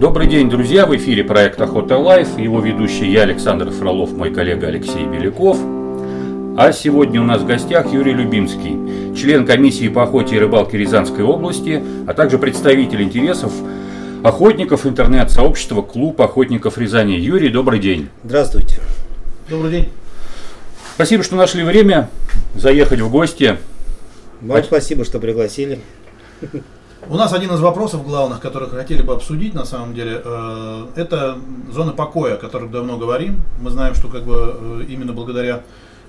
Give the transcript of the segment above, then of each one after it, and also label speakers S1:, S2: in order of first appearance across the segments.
S1: Добрый день, друзья! В эфире проект Охота Life. Его ведущий я, Александр Фролов, мой коллега Алексей Беляков. А сегодня у нас в гостях Юрий Любимский, член комиссии по охоте и рыбалке Рязанской области, а также представитель интересов охотников интернет-сообщества Клуб охотников Рязани. Юрий, добрый день.
S2: Здравствуйте.
S3: Добрый день.
S1: Спасибо, что нашли время заехать в гости.
S2: Вам спасибо, что пригласили.
S3: У нас один из вопросов главных, которых хотели бы обсудить на самом деле, э, это зоны покоя, о которых давно говорим. Мы знаем, что как бы э, именно благодаря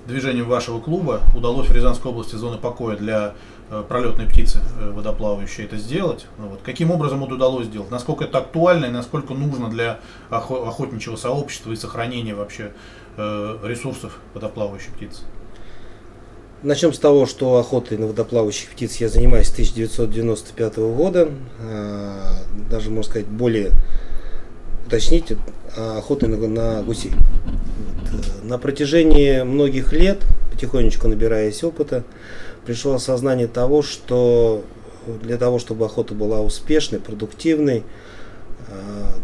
S3: движениям вашего клуба удалось в Рязанской области зоны покоя для э, пролетной птицы водоплавающей это сделать. Ну вот. Каким образом это удалось сделать? Насколько это актуально и насколько нужно для охотничьего сообщества и сохранения вообще ресурсов водоплавающей птицы?
S2: Начнем с того, что охотой на водоплавающих птиц я занимаюсь с 1995 года. А, даже, можно сказать, более уточнить, а, охотой на, на гусей. Вот. Э, на протяжении многих лет, потихонечку набираясь опыта, пришло осознание того, что для того, чтобы охота была успешной, продуктивной, а,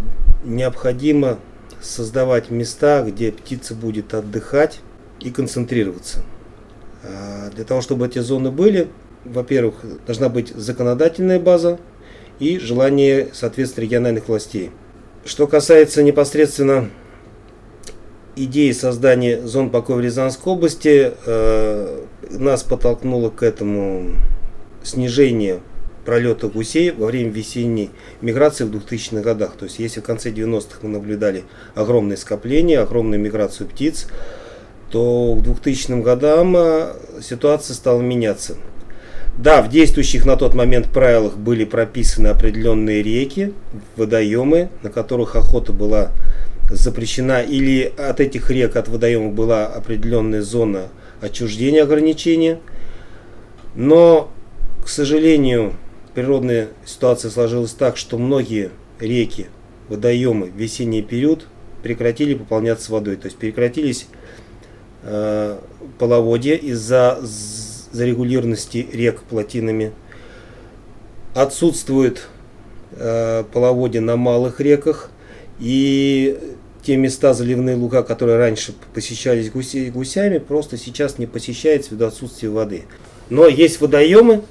S2: необходимо создавать места, где птица будет отдыхать и концентрироваться. А, для того, чтобы эти зоны были, во-первых, должна быть законодательная база и желание, соответственно, региональных властей. Что касается непосредственно идеи создания зон покоя в Рязанской области, э, нас подтолкнуло к этому снижение пролета гусей во время весенней миграции в 2000-х годах. То есть если в конце 90-х мы наблюдали огромное скопление, огромную миграцию птиц, то к 2000 годам э, ситуация стала меняться. Да, в действующих на тот момент правилах были прописаны определенные реки, водоемы, на которых охота была запрещена, или от этих рек, от водоемов была определенная зона отчуждения, ограничения. Но, к сожалению, природная ситуация сложилась так, что многие реки, водоемы в весенний период прекратили пополняться водой, то есть прекратились половодья из-за зарегулированности рек плотинами. Отсутствует э, половодье на малых реках и те места заливные луга, которые раньше посещались гуси, гусями, просто сейчас не посещаются ввиду отсутствия воды. Но есть водоемы,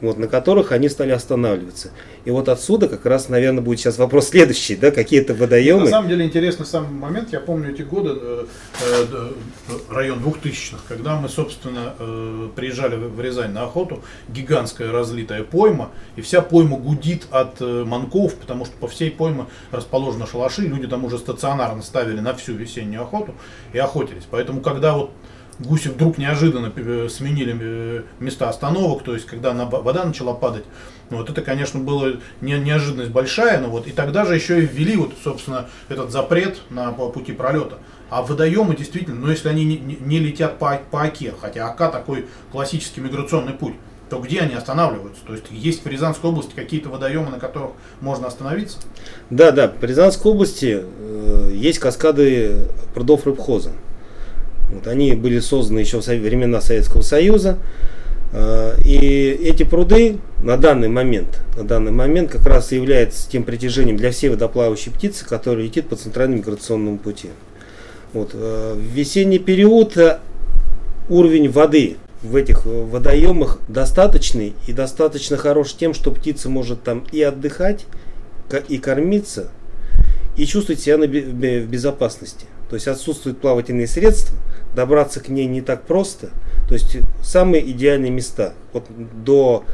S2: вот, на которых они стали останавливаться. И вот отсюда как раз, наверное, будет сейчас вопрос следующий, да, какие-то водоемы.
S3: На самом деле интересный сам момент, я помню эти годы, э, э, район 2000-х, когда мы, собственно, э, приезжали в Рязань на охоту, гигантская разлитая пойма, и вся пойма гудит от э, манков, потому что по всей пойме расположены шалаши, люди там уже стационарно ставили на всю весеннюю охоту и охотились. Поэтому, когда вот гуси вдруг неожиданно э, сменили э, места остановок, то есть когда вода начала падать, вот это, конечно, было не, неожиданность большая, но вот и тогда же еще и ввели вот, собственно, этот запрет на пути пролета. А водоемы действительно, ну если они не, не летят по, по оке, хотя ока такой классический миграционный путь, то где они останавливаются? То есть есть в Рязанской области какие-то водоемы, на которых можно остановиться?
S2: Да, да, в Рязанской области э, есть каскады прудов рыбхоза. Вот, они были созданы еще в времена Советского Союза. А, и эти пруды на данный момент, на данный момент как раз являются тем притяжением для всей водоплавающей птицы, которая летит по центральному миграционному пути. Вот. А, в весенний период а, уровень воды в этих водоемах достаточный и достаточно хорош тем, что птица может там и отдыхать, и кормиться, и чувствовать себя в безопасности. То есть отсутствуют плавательные средства, добраться к ней не так просто. То есть самые идеальные места. Вот до,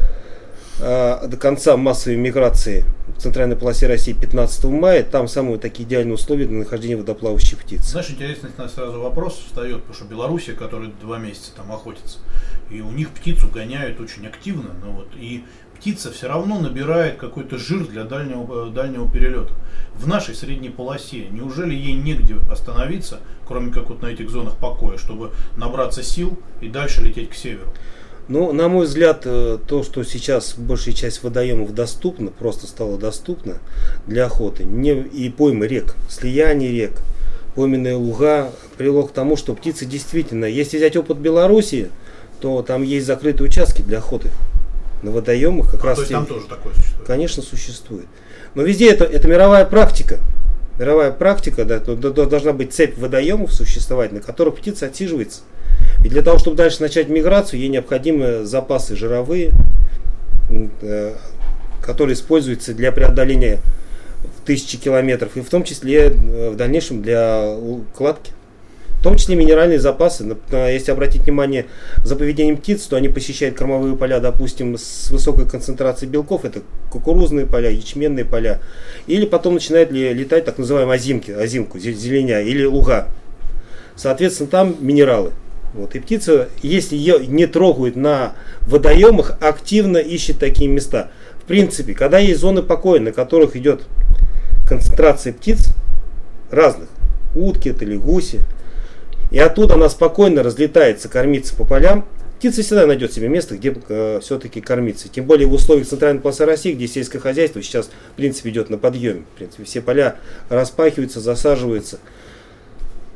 S2: э, до конца массовой миграции в центральной полосе России 15 мая, там самые такие идеальные условия для нахождения водоплавающих птиц.
S3: Знаешь, интересный сразу вопрос встает, потому что Белоруссия, которая два месяца там охотится, и у них птицу гоняют очень активно, ну вот, и птица все равно набирает какой-то жир для дальнего, дальнего перелета. В нашей средней полосе неужели ей негде остановиться, кроме как вот на этих зонах покоя, чтобы набраться сил и дальше лететь к северу?
S2: Ну, на мой взгляд, э, то, что сейчас большая часть водоемов доступна, просто стало доступно для охоты, не, и поймы рек, слияние рек, пойменные луга, привело к тому, что птицы действительно, если взять опыт Белоруссии, то там есть закрытые участки для охоты. На водоемах как
S3: А,
S2: раз
S3: то есть там тоже такое существует.
S2: Конечно, существует. Но везде это, это мировая практика. Мировая практика, да, должна быть цепь водоемов существовать, на которых птица отсиживается. И для того, чтобы дальше начать миграцию, ей необходимы запасы жировые, э, которые используются для преодоления в тысячи километров, и в том числе э, в дальнейшем для укладки. Том числе минеральные запасы. Э, Если обратить внимание за поведением птиц, то они посещают кормовые поля, допустим, с высокой концентрацией белков. Это кукурузные поля, ячменные поля. Или потом начинают летать так называемые озимки, озимку, зе- зеленя или луга. Соответственно, там минералы. Вот. И птица, если ее не трогают на водоемах, активно ищет такие места. В принципе, когда есть зоны покоя, на которых идет концентрация птиц разных, утки это или гуси, и оттуда она спокойно разлетается кормиться по полям, птица всегда найдет себе место, где все-таки кормиться. Тем более в условиях центральной полосы России, где сельское хозяйство сейчас, в принципе, идет на подъеме. В принципе, все поля распахиваются, засаживаются.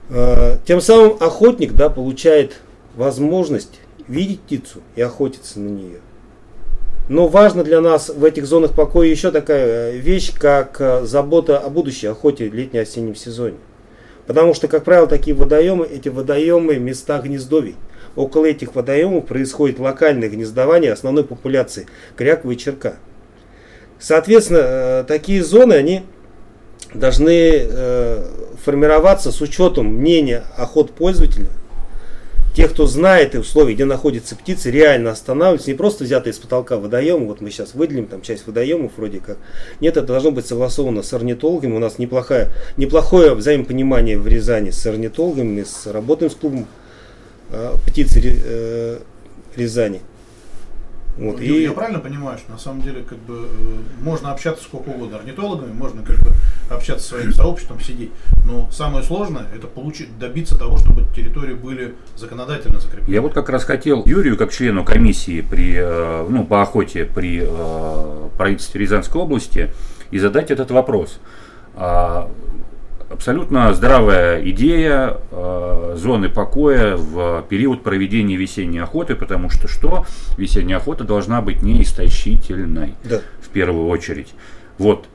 S2: Э, Тем самым охотник да, получает возможность видеть птицу и охотиться на нее. Но важно для нас в этих зонах покоя еще такая э, вещь, как э, забота о будущей охоте в летне-осеннем сезоне. Потому что, как правило, такие водоемы, эти водоемы места гнездовий. Около этих водоемов происходит локальное гнездование основной популяции кряквы и черка. Соответственно, э, такие зоны, они должны э, формироваться с учетом мнения охот пользователя. Тех, кто знает и условия, где находятся птицы, реально останавливаются, не просто взятые из потолка водоемы, вот мы сейчас выделим там часть водоемов вроде как. Нет, это должно быть согласовано с орнитологами. У нас неплохое, неплохое взаимопонимание в Рязани с орнитологами, с работаем с клубом э, птицы Ре- э, Рязани. Вот, и-
S3: Я правильно понимаю, что на самом деле как бы э, можно общаться сколько угодно орнитологами, можно как бы общаться со своим сообществом, сидеть. Но самое сложное это получить, добиться того, чтобы территории были законодательно закреплены.
S1: Я вот как раз хотел Юрию, как члену комиссии при, э, ну, по охоте при э, правительстве Рязанской области, и задать этот вопрос. А, Абсолютно здравая идея э, зоны покоя в период проведения весенней охоты, потому что что? Весенняя охота должна быть неистощительной
S2: Да.
S1: в первую очередь. Вот.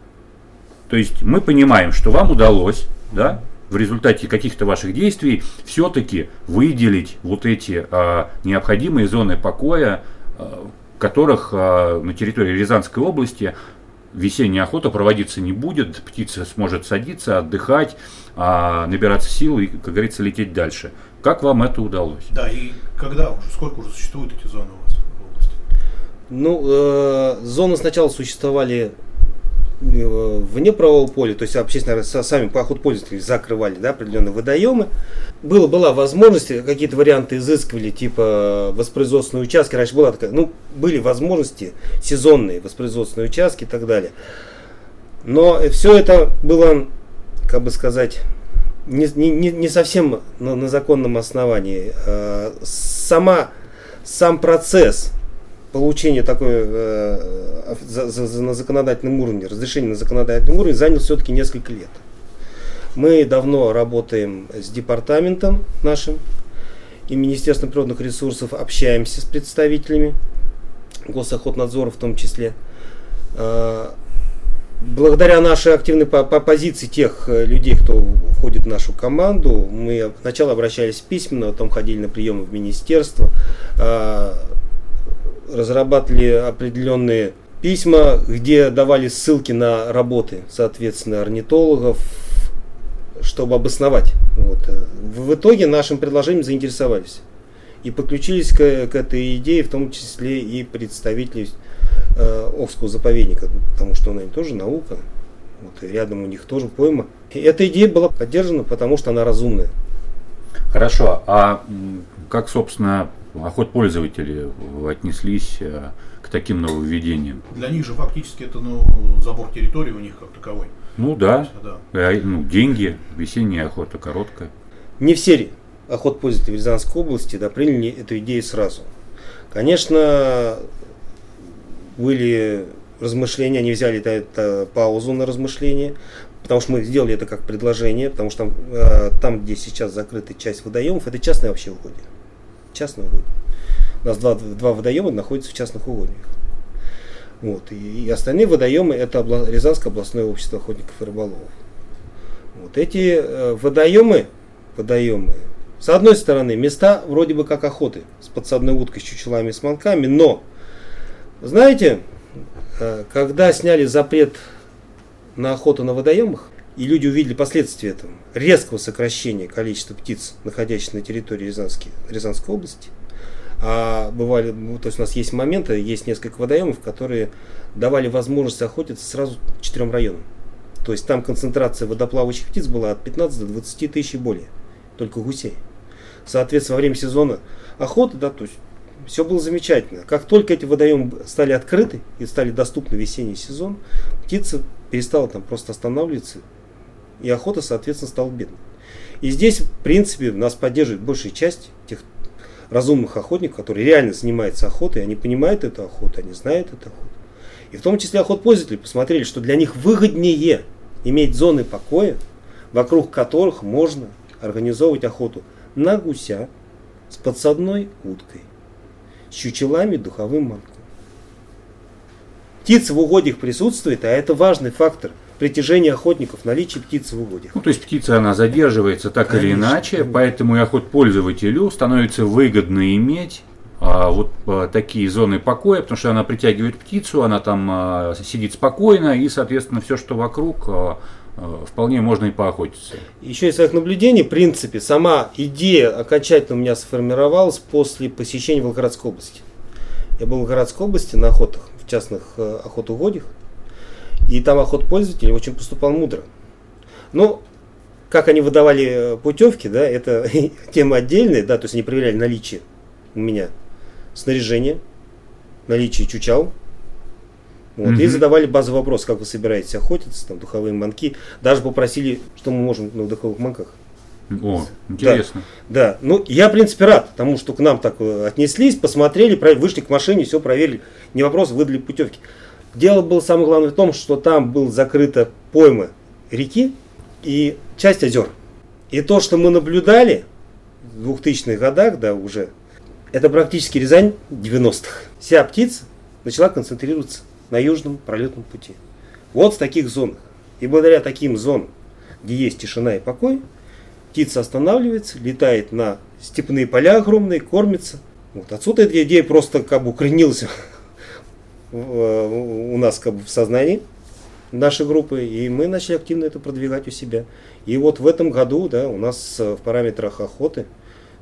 S1: То есть мы понимаем, что вам удалось, да, в результате каких-то ваших действий все-таки выделить вот эти а, необходимые зоны покоя, в которых а, на территории Рязанской области весенняя охота проводиться не будет, птица сможет садиться, отдыхать, а, набираться сил и, как говорится, лететь дальше. Как вам это удалось?
S3: Да, и когда уже, сколько уже существуют эти зоны у вас в области?
S2: Ну, э, зоны сначала существовали вне правового поля, то есть общественно сами пользователи закрывали да, определенные водоемы. Было, была возможность, какие-то варианты изыскивали, типа воспроизводственные участки. Раньше была такая, ну, были возможности сезонные воспроизводственные участки и так далее. Но все это было, как бы сказать, не, не, не- совсем на, на законном основании. Э, Сама, сам процесс получения такой э, за- за- на законодательном уровне, разрешения на законодательном уровне занял все-таки несколько лет. Мы давно работаем с департаментом нашим и Министерством природных ресурсов, общаемся с представителями Госохотнадзора в том числе. Э, Благодаря нашей активной по- по- позиции тех э, людей, кто входит в нашу команду, мы сначала обращались письменно, потом ходили на приемы в министерство, э, разрабатывали определенные письма, где давали ссылки на работы, соответственно, орнитологов, чтобы обосновать. Вот. В итоге нашим предложением заинтересовались и подключились к, к этой идее, в том числе и представители э, Окского заповедника, потому что она тоже наука, вот, и рядом у них тоже пойма. И эта идея была поддержана, потому что она разумная.
S1: Хорошо, а как, собственно, охотпользователи отнеслись э, к таким нововведениям?
S3: Для них же фактически это ну, забор территории у них как таковой.
S1: Ну да,
S3: Да.
S1: э, ну, деньги, весенняя охота короткая.
S2: Не все охотпользователи в Рязанской области да, приняли эту идею сразу. Конечно, были размышления, они взяли это, это паузу на размышления, потому что мы сделали это как предложение, потому что там, э, там где сейчас закрыта часть водоемов, это частное вообще угодье. Частное угодье. У нас два, два водоема находятся в частных угодьях. Вот. И, и остальные водоемы это обла- Рязанское областное общество охотников и рыболовов. Вот эти э, водоемы, водоемы, с одной стороны, места вроде бы как охоты с подсадной уткой, с чучелами с манками, но, знаете, э, когда сняли запрет на охоту на водоемах, и люди увидели последствия этого, резкого сокращения количества птиц, находящихся на территории Рязанской, Рязанской области, а бывали, ну, то есть у нас есть моменты, есть несколько водоемов, которые давали возможность охотиться сразу четырем районам. То есть там концентрация водоплавающих птиц была от 15 до 20 тысяч и более, только гусей. Соответственно, во время сезона охоты, да, то есть все было замечательно. Как только эти водоемы стали открыты и стали доступны весенний сезон, птица перестала там просто останавливаться, и охота, соответственно, стала бедной. И здесь, в принципе, нас поддерживает большая часть тех разумных охотников, которые реально занимаются охотой, они понимают эту охоту, они знают эту охоту. И в том числе охотпользователи посмотрели, что для них выгоднее иметь зоны покоя, вокруг которых можно организовывать охоту на гуся с подсадной уткой, с чучелами духовым манком. Птица в угодьях присутствует, а это важный фактор притяжения охотников, наличие птицы в угодьях.
S1: Ну, то есть птица, она задерживается так
S2: Конечно,
S1: или иначе,
S2: конечно.
S1: поэтому и охотпользователю становится выгодно иметь а, вот а, такие зоны покоя, потому что она притягивает птицу, она там а, сидит спокойно, и, соответственно, все, что вокруг, а, а, вполне можно и поохотиться.
S2: Еще из своих наблюдений, в принципе, сама идея окончательно у меня сформировалась после посещения Волгоградской области. Я был в Волгоградской области на охотах, в частных э, охотугодьях, и там охотпользователь очень поступал мудро. Но как они выдавали э, путевки, да, это тема отдельная, да, то есть они проверяли наличие у меня снаряжения, наличие чучал, вот, и
S1: Мгм.
S2: задавали базовый вопрос, как вы собираетесь охотиться, там, духовые манки. Даже попросили, что мы можем на духовых манках.
S1: О, интересно.
S2: Да, ну я, в принципе, рад тому, что к нам так э, отнеслись, посмотрели, вышли к машине, все проверили. Не вопрос, выдали путевки. Дело было самое главное в том, что там был закрыта пойма реки и часть озер. И то, что мы наблюдали в 2000-х годах, да, уже, это практически Рязань 90-х. Вся птица начала концентрироваться на южном пролетном пути. Вот в таких зонах. И благодаря таким зонам, где есть тишина и покой, птица останавливается, летает на степные поля огромные, кормится. Вот отсюда эта идея просто как бы укоренилась у нас как бы в сознании нашей группы, и мы начали активно это продвигать у себя. И вот в этом году, да, у нас э, в параметрах охоты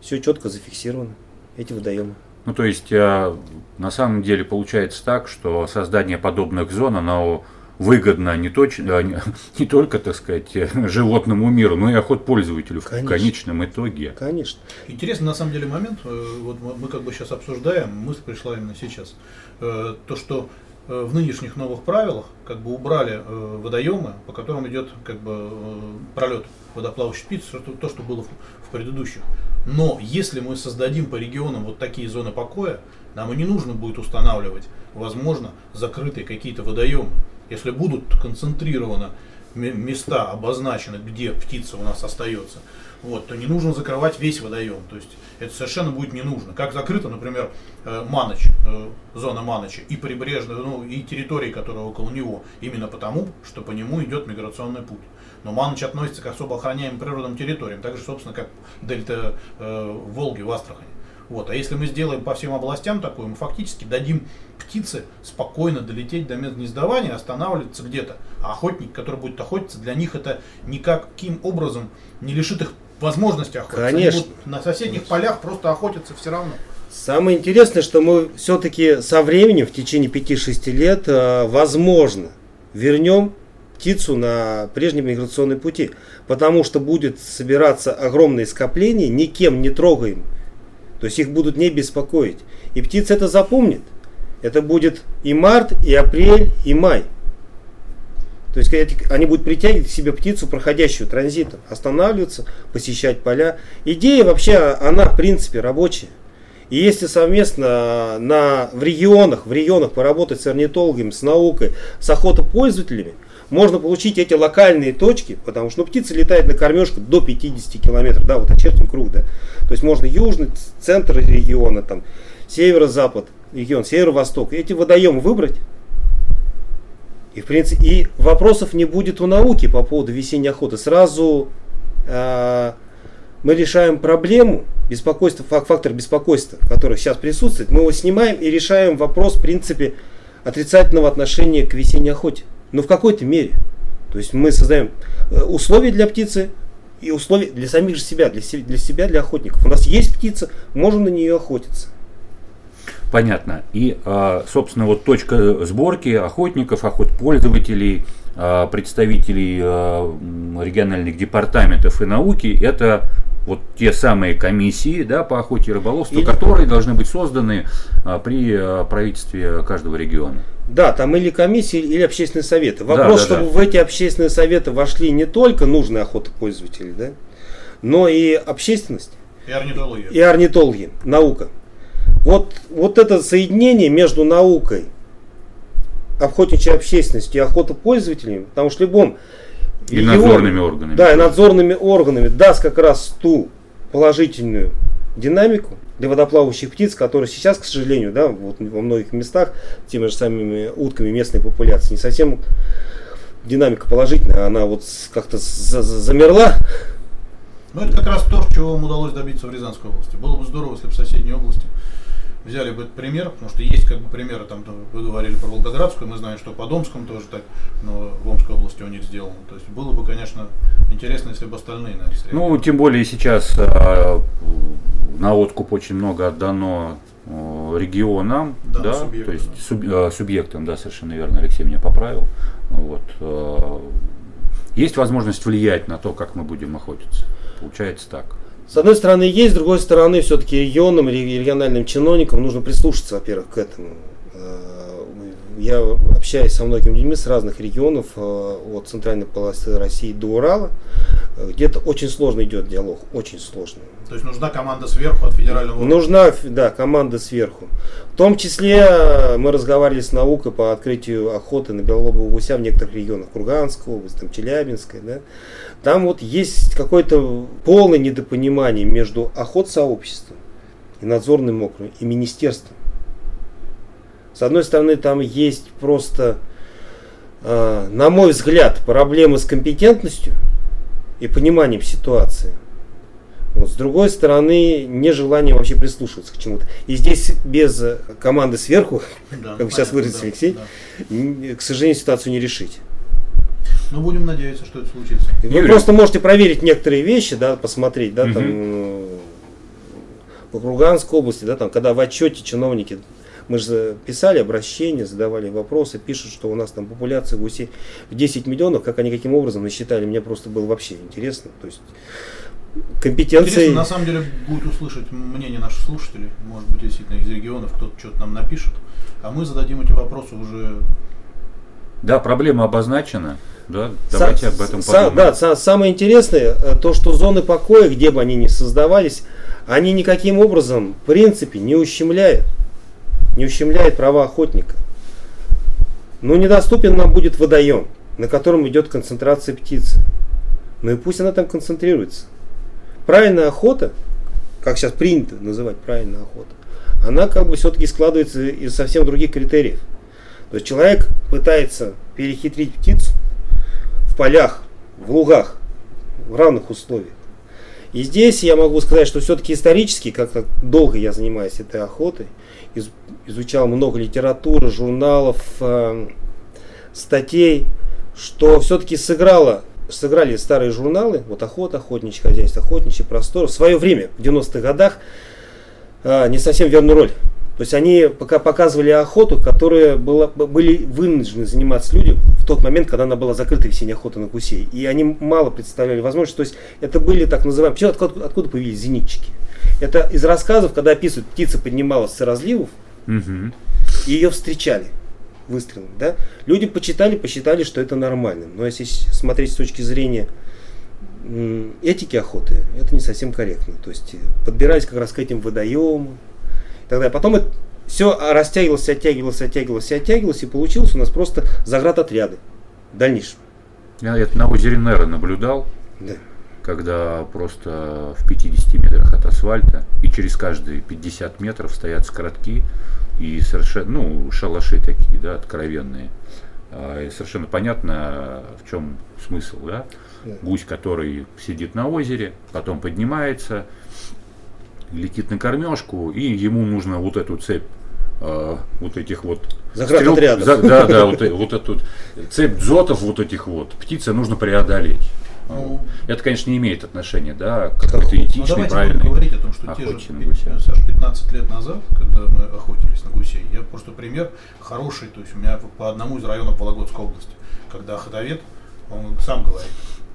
S2: все четко зафиксировано, эти водоемы.
S1: Ну, то есть, а, на самом деле получается так, что создание подобных зон, оно выгодно не, точно, а, не, не только, так сказать, животному миру, но и охотпользователю в
S2: Конечно.
S1: конечном итоге.
S2: Конечно.
S3: Интересный на самом деле момент, э, вот мы, мы как бы сейчас обсуждаем, мысль пришла именно сейчас, Э, то что э, в нынешних новых правилах как бы убрали э, водоемы, по которым идет как бы э, пролет водоплавающих птиц, что- то, что было в, в предыдущих. Но если мы создадим по регионам вот такие зоны покоя, нам и не нужно будет устанавливать, возможно, закрытые какие-то водоемы. Если будут концентрированы ме- места обозначены, где птица у нас остается, вот, то не нужно закрывать весь водоем. То есть это совершенно будет не нужно. Как закрыто, например, э, Маныч, э, зона Маныча и прибрежная, ну и территории, которые около него, именно потому, что по нему идет миграционный путь. Но Маныч относится к особо охраняемым природным территориям, так же, собственно, как дельта э, Волги в Астрахани. Вот. А если мы сделаем по всем областям такое, мы фактически дадим птице спокойно долететь до мест гнездования, останавливаться где-то. А охотник, который будет охотиться, для них это никаким образом не лишит их возможности охотиться. Они
S2: Конечно.
S3: будут на соседних полях просто охотятся все равно.
S2: Самое интересное, что мы все-таки со временем, в течение 5-6 лет, э, возможно, вернем птицу на прежние миграционные пути. Потому что будет собираться огромное скопление, никем не трогаем. То есть их будут не беспокоить. И птица это запомнит. Это будет и март, и апрель, и май. То есть они будут притягивать к себе птицу, проходящую транзитом, останавливаться, посещать поля. Идея вообще, она в принципе рабочая. И если совместно на, в регионах, в регионах поработать с орнитологами, с наукой, с охотопользователями, можно получить эти локальные точки, потому что ну, птица летает на кормежку до 50 километров, да, вот очертим круг, да. То есть можно южный, центр региона, там, северо-запад регион, северо-восток. Эти водоемы выбрать И, в принципе, и вопросов не будет у науки по поводу весенней охоты. Сразу э, мы решаем проблему, беспокойства, фактор беспокойства, который сейчас присутствует, мы его снимаем и решаем вопрос, в принципе, отрицательного отношения к весенней охоте. Но в какой-то мере. То есть мы создаем э, условия для птицы и условия для самих же себя, для, для себя, для охотников. У нас есть птица, можем на нее охотиться.
S1: Понятно. И, а, собственно, вот точка сборки охотников, охотпользователей, а, представителей региональных департаментов и науки – это вот те самые комиссии да, по охоте и рыболовству, или... которые должны быть созданы при правительстве каждого региона.
S2: Да, там или комиссии, или общественные советы. Вопрос, да, да, чтобы да. в эти общественные советы вошли не только нужные охотопользователи, да, но и общественность.
S3: И орнитологи.
S2: И орнитологи, наука. Вот, вот это соединение между наукой, охотничьей общественностью и охотопользователями, потому что любом...
S1: И регион, надзорными органами.
S2: Да, и надзорными органами даст как раз ту положительную динамику для водоплавающих птиц, которые сейчас, к сожалению, да, вот во многих местах теми же самыми утками местной популяции не совсем динамика положительная, она вот как-то замерла.
S3: Ну это как раз то, чего вам удалось добиться в Рязанской области. Было бы здорово, если бы в соседней области взяли бы этот пример, потому что есть как бы примеры, там вы говорили про Волгоградскую, мы знаем, что по Домскому тоже так, но в Омской области у них сделано. То есть было бы, конечно, интересно, если бы остальные, наверное,
S1: Ну, тем более сейчас э, на откуп очень много отдано регионам, да, да субъектам, то есть суб, э, субъектам, да, совершенно верно, Алексей меня поправил. Вот, э, есть возможность влиять на то, как мы будем охотиться. Получается так.
S2: С одной стороны есть, с другой стороны все-таки регионам, региональным чиновникам нужно прислушаться, во-первых, к этому. Э, я общаюсь со многими людьми с разных регионов, э, от центральной полосы России до Урала. Э, где-то очень сложно идет диалог, очень сложно.
S3: То есть нужна команда сверху от федерального уровня?
S2: Нужна, да, команда сверху. В том числе мы разговаривали с наукой по открытию охоты на белолобого гуся в некоторых регионах Курганской области, там, Челябинской. Да. Там вот есть какое-то полное недопонимание между охотсообществом и надзорным округом и министерством. С одной стороны, там есть просто, э, на мой взгляд, проблемы с компетентностью и пониманием ситуации. Вот, с другой стороны, нежелание вообще прислушиваться к чему-то. И здесь без команды сверху, да, как ну, сейчас выразился да, Алексей, да. к сожалению, ситуацию не решить.
S3: Но будем надеяться, что это случится.
S2: Вы Юрий. просто можете проверить некоторые вещи, да, посмотреть, да, угу. там по Круганской области, да, там, когда в отчете чиновники, мы же писали обращения, задавали вопросы, пишут, что у нас там популяция гусей в 10 миллионов, как они каким образом насчитали, мне просто было вообще интересно. То есть компетенции. Интересно,
S3: на самом деле будет услышать мнение наших слушателей, может быть, действительно из регионов кто-то что-то нам напишет, а мы зададим эти вопросы уже.
S1: Да, проблема обозначена. Да, давайте об этом
S2: подумаем. Да, самое интересное, э, то, что зоны покоя, где бы они ни создавались, они никаким образом, в принципе, не ущемляют, не ущемляют права охотника. Но недоступен нам будет водоем, на котором идет концентрация птицы. Ну и пусть она там концентрируется. Правильная охота, как сейчас принято называть правильная охота, она как бы все-таки складывается из совсем других критериев. То есть человек пытается перехитрить птицу, полях, в лугах, в равных условиях. И здесь я могу сказать, что все-таки исторически, как-то долго я занимаюсь этой охотой, изучал много литературы, журналов, э, статей, что все-таки сыграло, сыграли старые журналы, вот охота, охотничье хозяйство, охотничий простор, в свое время, в 90-х годах, э, не совсем верную роль. То есть они пока показывали охоту, которые было, были вынуждены заниматься люди в тот момент, когда она была закрыта весенняя охота на гусей. И они мало представляли возможность. То есть это были так называемые... Почему, откуда, откуда появились зенитчики? Это из рассказов, когда описывают, птица поднималась с разливов, угу. и ее встречали выстрелом. Да? Люди почитали, посчитали, что это нормально. Но если смотреть с точки зрения этики охоты, это не совсем корректно. То есть подбирались как раз к этим водоемам, тогда. Потом это все растягивалось, оттягивалось, оттягивалось, оттягивалось, и получилось у нас просто заградотряды в дальнейшем.
S1: Я это на озере Нера наблюдал, да. когда просто в 50 метрах от асфальта и через каждые 50 метров стоят скоротки и совершенно, ну, шалаши такие, да, откровенные. А, и совершенно понятно, в чем смысл, да?
S2: Да.
S1: Гусь, который сидит на озере, потом поднимается, летит на кормежку, и ему нужно вот эту цепь э, вот этих вот
S2: Заградотрядов.
S1: за- да, да, вот, э- вот эту цепь дзотов вот этих вот птицы нужно преодолеть.
S3: Ну,
S1: Это, конечно, не имеет отношения, да, к какой-то
S3: Ну, давайте
S1: правильный.
S3: будем говорить о том, что те же,
S1: гуся.
S3: Саш, 15 лет назад, когда мы охотились на гусей, я просто пример хороший, то есть у меня по одному из районов Вологодской области, когда охотовед, он сам говорит,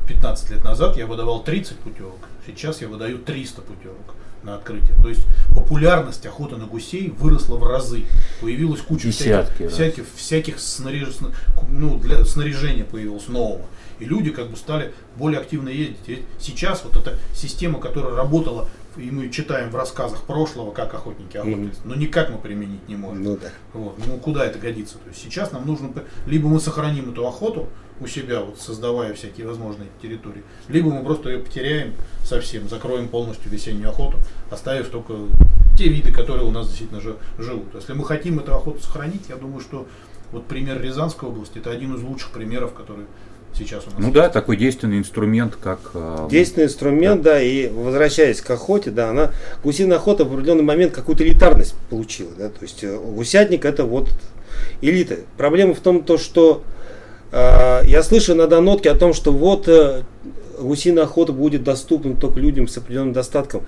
S3: 15 лет назад я выдавал 30 путевок, сейчас я выдаю 300 путевок на открытие. То есть популярность охоты на гусей выросла в разы. Появилась куча
S1: Десятки
S3: всяких,
S1: раз.
S3: всяких, всяких снаряж- ну, для снаряжения появилось нового. И люди как бы стали более активно ездить. Ведь сейчас вот эта система, которая работала, и мы читаем в рассказах прошлого, как охотники охотились, но никак мы применить не можем.
S2: Ну да.
S3: Вот. Ну куда это годится? То есть сейчас нам нужно, либо мы сохраним эту охоту у себя, вот создавая всякие возможные территории, либо мы просто ее потеряем совсем, закроем полностью весеннюю охоту, оставив только те виды, которые у нас действительно жи- живут. Если мы хотим эту охоту сохранить, я думаю, что вот пример Рязанской области это один из лучших примеров, который сейчас у нас
S1: Ну
S3: есть.
S1: да, такой действенный инструмент, как э,
S2: Действенный инструмент, да. и возвращаясь к охоте, да, она гусиная охота в определенный момент какую-то элитарность получила, да, то есть э, гусятник это вот элита. Проблема в том, то, что я слышу иногда нотки о том, что вот э, гусиная охота будет доступна только людям с определенным достатком.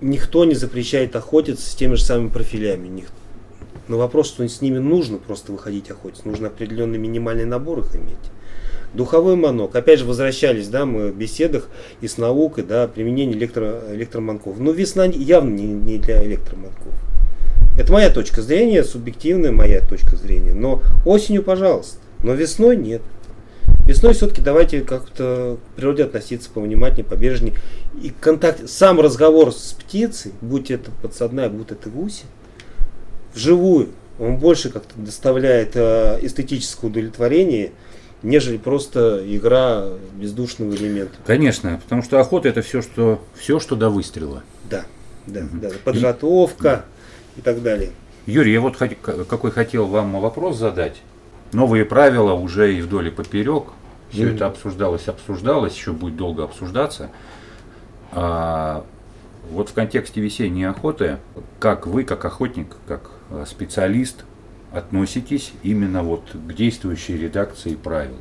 S2: Никто не запрещает охотиться с теми же самыми профилями. Но вопрос, что с ними нужно просто выходить охотиться. Нужно определенный минимальный набор их иметь. Духовой манок. Опять же, возвращались, да, мы в беседах и с наукой, да, применение электро, электроманков. Но весна явно не, не для электроманков. Это моя точка зрения, субъективная моя точка зрения. Но осенью, пожалуйста. Но весной нет. Весной все-таки давайте как-то к природе относиться повнимательнее, побережнее. И контакт, сам разговор с птицей, будь это подсадная, будь это гуси, вживую, он больше как-то доставляет э, эстетическое удовлетворение, нежели просто игра бездушного элемента.
S1: Конечно, потому что охота это все, что все, что до выстрела.
S2: Да, да,
S1: Мгм.
S2: да. Подготовка и так далее.
S1: Юрий, я вот хот- какой хотел вам вопрос задать. Новые правила уже и вдоль и поперек. Все
S2: Мгм.
S1: это обсуждалось, обсуждалось, еще будет долго обсуждаться. А, вот в контексте весенней охоты, как вы, как охотник, как э, специалист, относитесь именно вот к действующей редакции правил?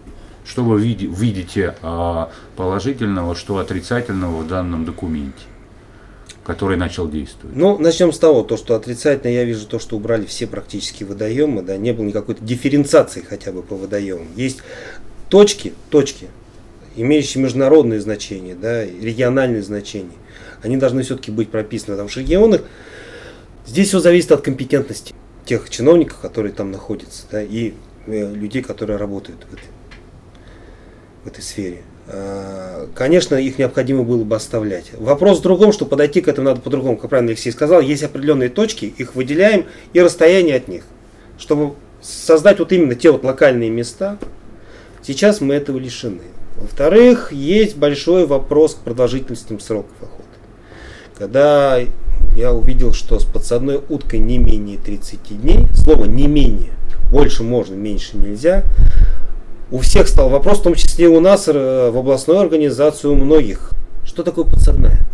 S1: Что вы види- видите а, положительного, что отрицательного в данном документе, который начал действовать?
S2: Ну, начнем с того, то, что отрицательно я вижу то, что убрали все практически водоемы, да, не было никакой дифференциации хотя бы по водоемам. Есть точки, точки, имеющие международные значения, да, и региональные значения. Они должны все-таки быть прописаны, потому что в регионах здесь все зависит от компетентности тех чиновников, которые там находятся, да, и э, людей, которые работают в этой, в этой сфере. А, Конечно, их необходимо было бы оставлять. Вопрос в другом, что подойти к этому надо по-другому, как правильно Алексей сказал. Есть определенные точки, их выделяем и расстояние от них, чтобы создать вот именно те вот локальные места. Сейчас мы этого лишены. Во-вторых, есть большой вопрос к продолжительностям сроков охоты. Когда я увидел, что с подсадной уткой не менее 30 дней, слово не менее, больше можно, меньше нельзя, у всех стал вопрос, в том числе и у нас э, в областной организации, у многих, что такое подсадная?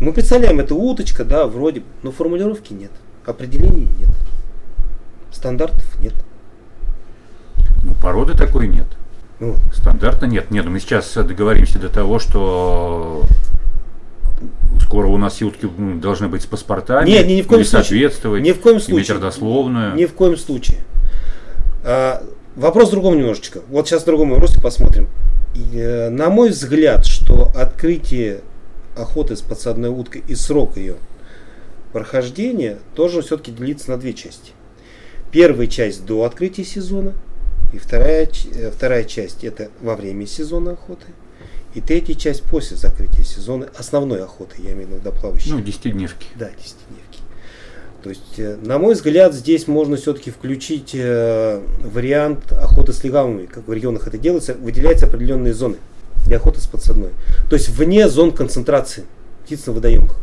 S2: Мы представляем, это уточка, да, вроде, бы, но формулировки нет, определений нет, стандартов нет.
S1: Ну, породы такой нет.
S2: Ну.
S1: Стандарта нет. Нет, ну мы сейчас договоримся до того, что скоро у нас и утки ну, должны быть с паспортами.
S2: Не, не, ни в коем случае.
S1: соответствовать.
S2: Ни в коем
S1: Иметь
S2: случае.
S1: родословную.
S2: Ни в коем случае. А, вопрос в другом немножечко. Вот сейчас в другом вопросе посмотрим. И, э, на мой взгляд, что открытие охоты с подсадной уткой и срок ее прохождения должен все-таки делиться на две части. Первая часть до открытия сезона, и вторая, э, вторая часть это во время сезона охоты, и третья часть после закрытия сезона основной охоты, я имею в виду водоплавающей.
S1: Ну, десятидневки.
S2: Да, десятидневки. То есть, э, на мой взгляд, здесь можно все-таки включить э, вариант охоты с легавыми, как в регионах это делается, выделяются определенные зоны для охоты с подсадной. То есть вне зон концентрации птиц на водоемах.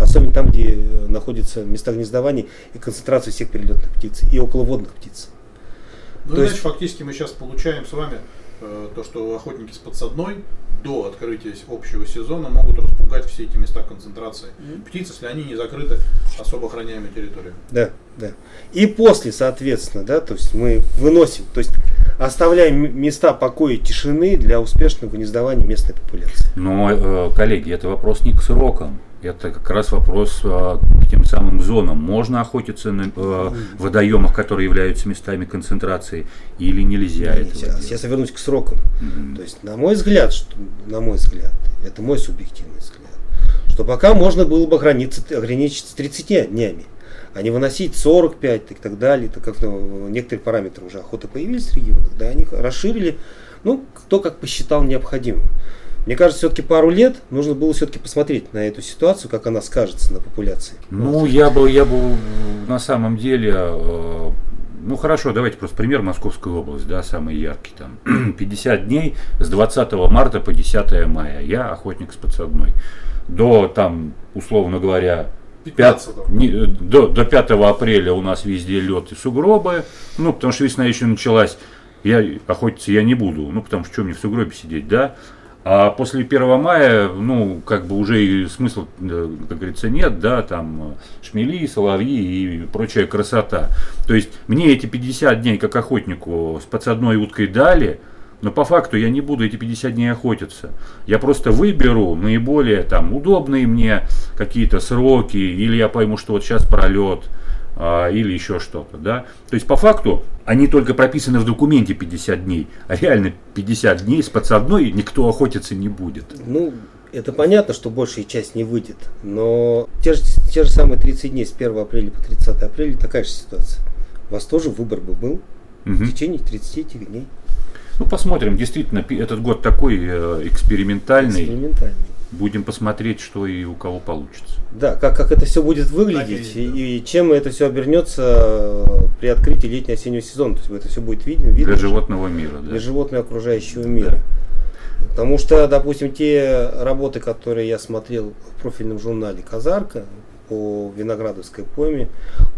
S2: Особенно там, где э, находятся места гнездования и концентрация всех перелетных птиц и околоводных птиц.
S3: Ну, То значит, есть... фактически мы сейчас получаем с вами э, то, что охотники с подсадной до открытия общего сезона могут распугать все эти места концентрации mm-hmm. птиц, если они не закрыты особо охраняемой территорией.
S2: Да, да. И после, соответственно, да, то есть мы выносим, то есть оставляем места покоя и тишины для успешного гнездования местной популяции.
S1: Но, э, коллеги, это вопрос не к срокам. Это как раз вопрос а, к тем самым зонам. Можно охотиться на э, водоемах, которые являются местами концентрации, или нельзя?
S2: Нет, этого сейчас я вернусь к срокам. Mm-hmm. То есть, на мой взгляд, что, на мой взгляд, это мой субъективный взгляд, что пока можно было бы ограничиться, ограничиться 30 днями, а не выносить 45 и так далее, так как ну, некоторые параметры уже охоты появились в регионах, да, они расширили, ну, кто как посчитал необходимым. Мне кажется, все-таки пару лет нужно было все-таки посмотреть на эту ситуацию, как она скажется на популяции.
S1: Ну, вот. я бы, я бы на самом деле, э, ну хорошо, давайте просто пример Московской области, да, самый яркий там. 50 дней с 20 марта по 10 мая. Я охотник с подсадной. До там, условно говоря, 5, не, до, до 5 апреля у нас везде лед и сугробы. Ну, потому что весна еще началась. Я охотиться я не буду. Ну, потому что что мне в сугробе сидеть, да? А после 1 мая, ну, как бы уже и смысла, э, как говорится, нет, да, там э, шмели, соловьи и прочая красота. То есть мне эти 50 дней, как охотнику, с подсадной уткой дали, но по факту я не буду эти 50 дней охотиться. Я просто выберу наиболее там удобные мне какие-то сроки, или я пойму, что вот сейчас пролет, а, или еще что-то. Да? То есть по факту они только прописаны в документе 50 дней, а реально 50 дней с подсадной никто охотиться не будет.
S2: Ну, это понятно, что большая часть не выйдет, но те же, те же самые 30 дней с 1 апреля по 30 апреля такая же ситуация. У вас тоже выбор бы был угу. в течение 30 этих дней.
S1: Ну, посмотрим. Действительно, этот год такой э, экспериментальный. Экспериментальный. Будем посмотреть, что и у кого получится.
S2: Да, как, как это все будет выглядеть Надеюсь, и, и чем это все обернется э, при открытии летнего-осеннего сезона. То есть это все будет видно. видно
S1: для животного мира.
S2: Для да. животного окружающего мира. Да. Потому что, допустим, те работы, которые я смотрел в профильном журнале «Казарка» по виноградовской пойме,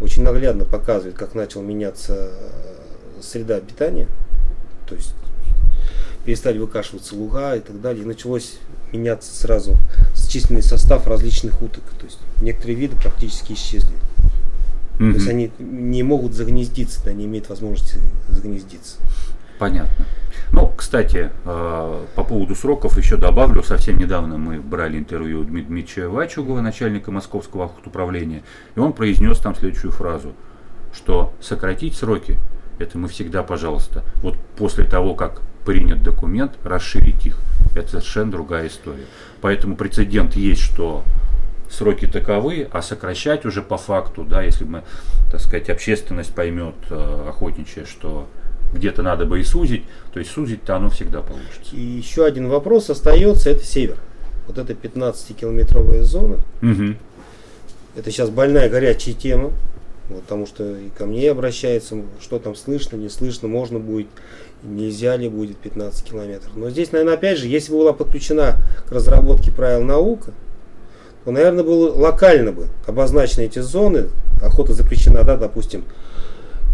S2: очень наглядно показывают, как начал меняться э, среда обитания. То есть перестали выкашиваться луга и так далее. И началось меняться сразу численный состав различных уток. То есть некоторые виды практически исчезли. Mm-hmm. То есть они не могут загнездиться, да, не имеют возможности загнездиться.
S1: Понятно. Ну, кстати, э, по поводу сроков еще добавлю. Совсем недавно мы брали интервью у Дмитрия Вачугова, начальника Московского управления, и он произнес там следующую фразу, что сократить сроки, это мы всегда, пожалуйста, вот после того, как принят документ, расширить их. Это совершенно другая история. Поэтому прецедент есть, что сроки таковы, а сокращать уже по факту, да, если мы, так сказать, общественность поймет э, охотничья, что где-то надо бы и сузить, то есть сузить-то оно всегда получится.
S2: И еще один вопрос остается, это север. Вот эта 15-километровая зона, угу. это сейчас больная горячая тема, вот, потому что и ко мне обращаются, что там слышно, не слышно, можно будет нельзя ли будет 15 километров. Но здесь, наверное, опять же, если бы была подключена к разработке правил наука, то, наверное, было локально бы обозначены эти зоны, охота запрещена, да, допустим,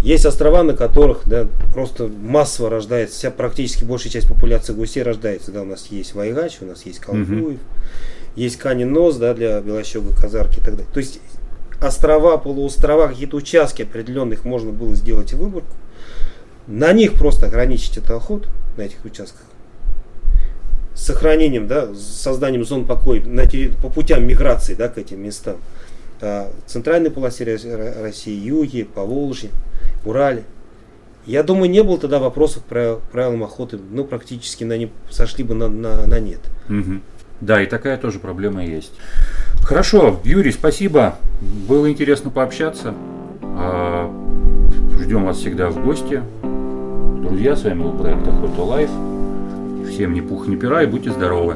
S2: есть острова, на которых да, просто массово рождается, вся практически большая часть популяции гусей рождается. Да, у нас есть Вайгач, у нас есть Колгуев, угу. есть Канин Нос да, для белощега, казарки и так далее. То есть острова, полуострова, какие-то участки определенных можно было сделать выборку на них просто ограничить эту охоту, на этих участках, с сохранением, да, с созданием зон покоя на, по путям миграции да, к этим местам. А, центральной полосе России, Юге, Поволжье, Урале. Я думаю, не было тогда вопросов про правилам охоты, ну, практически на не сошли бы на, на, на нет.
S1: Угу. Да, и такая тоже проблема есть. Хорошо, Юрий, спасибо. Было интересно пообщаться. А, ждем вас всегда в гости. Друзья, с вами был проект Охота Life. Всем ни пух, ни пера и будьте здоровы.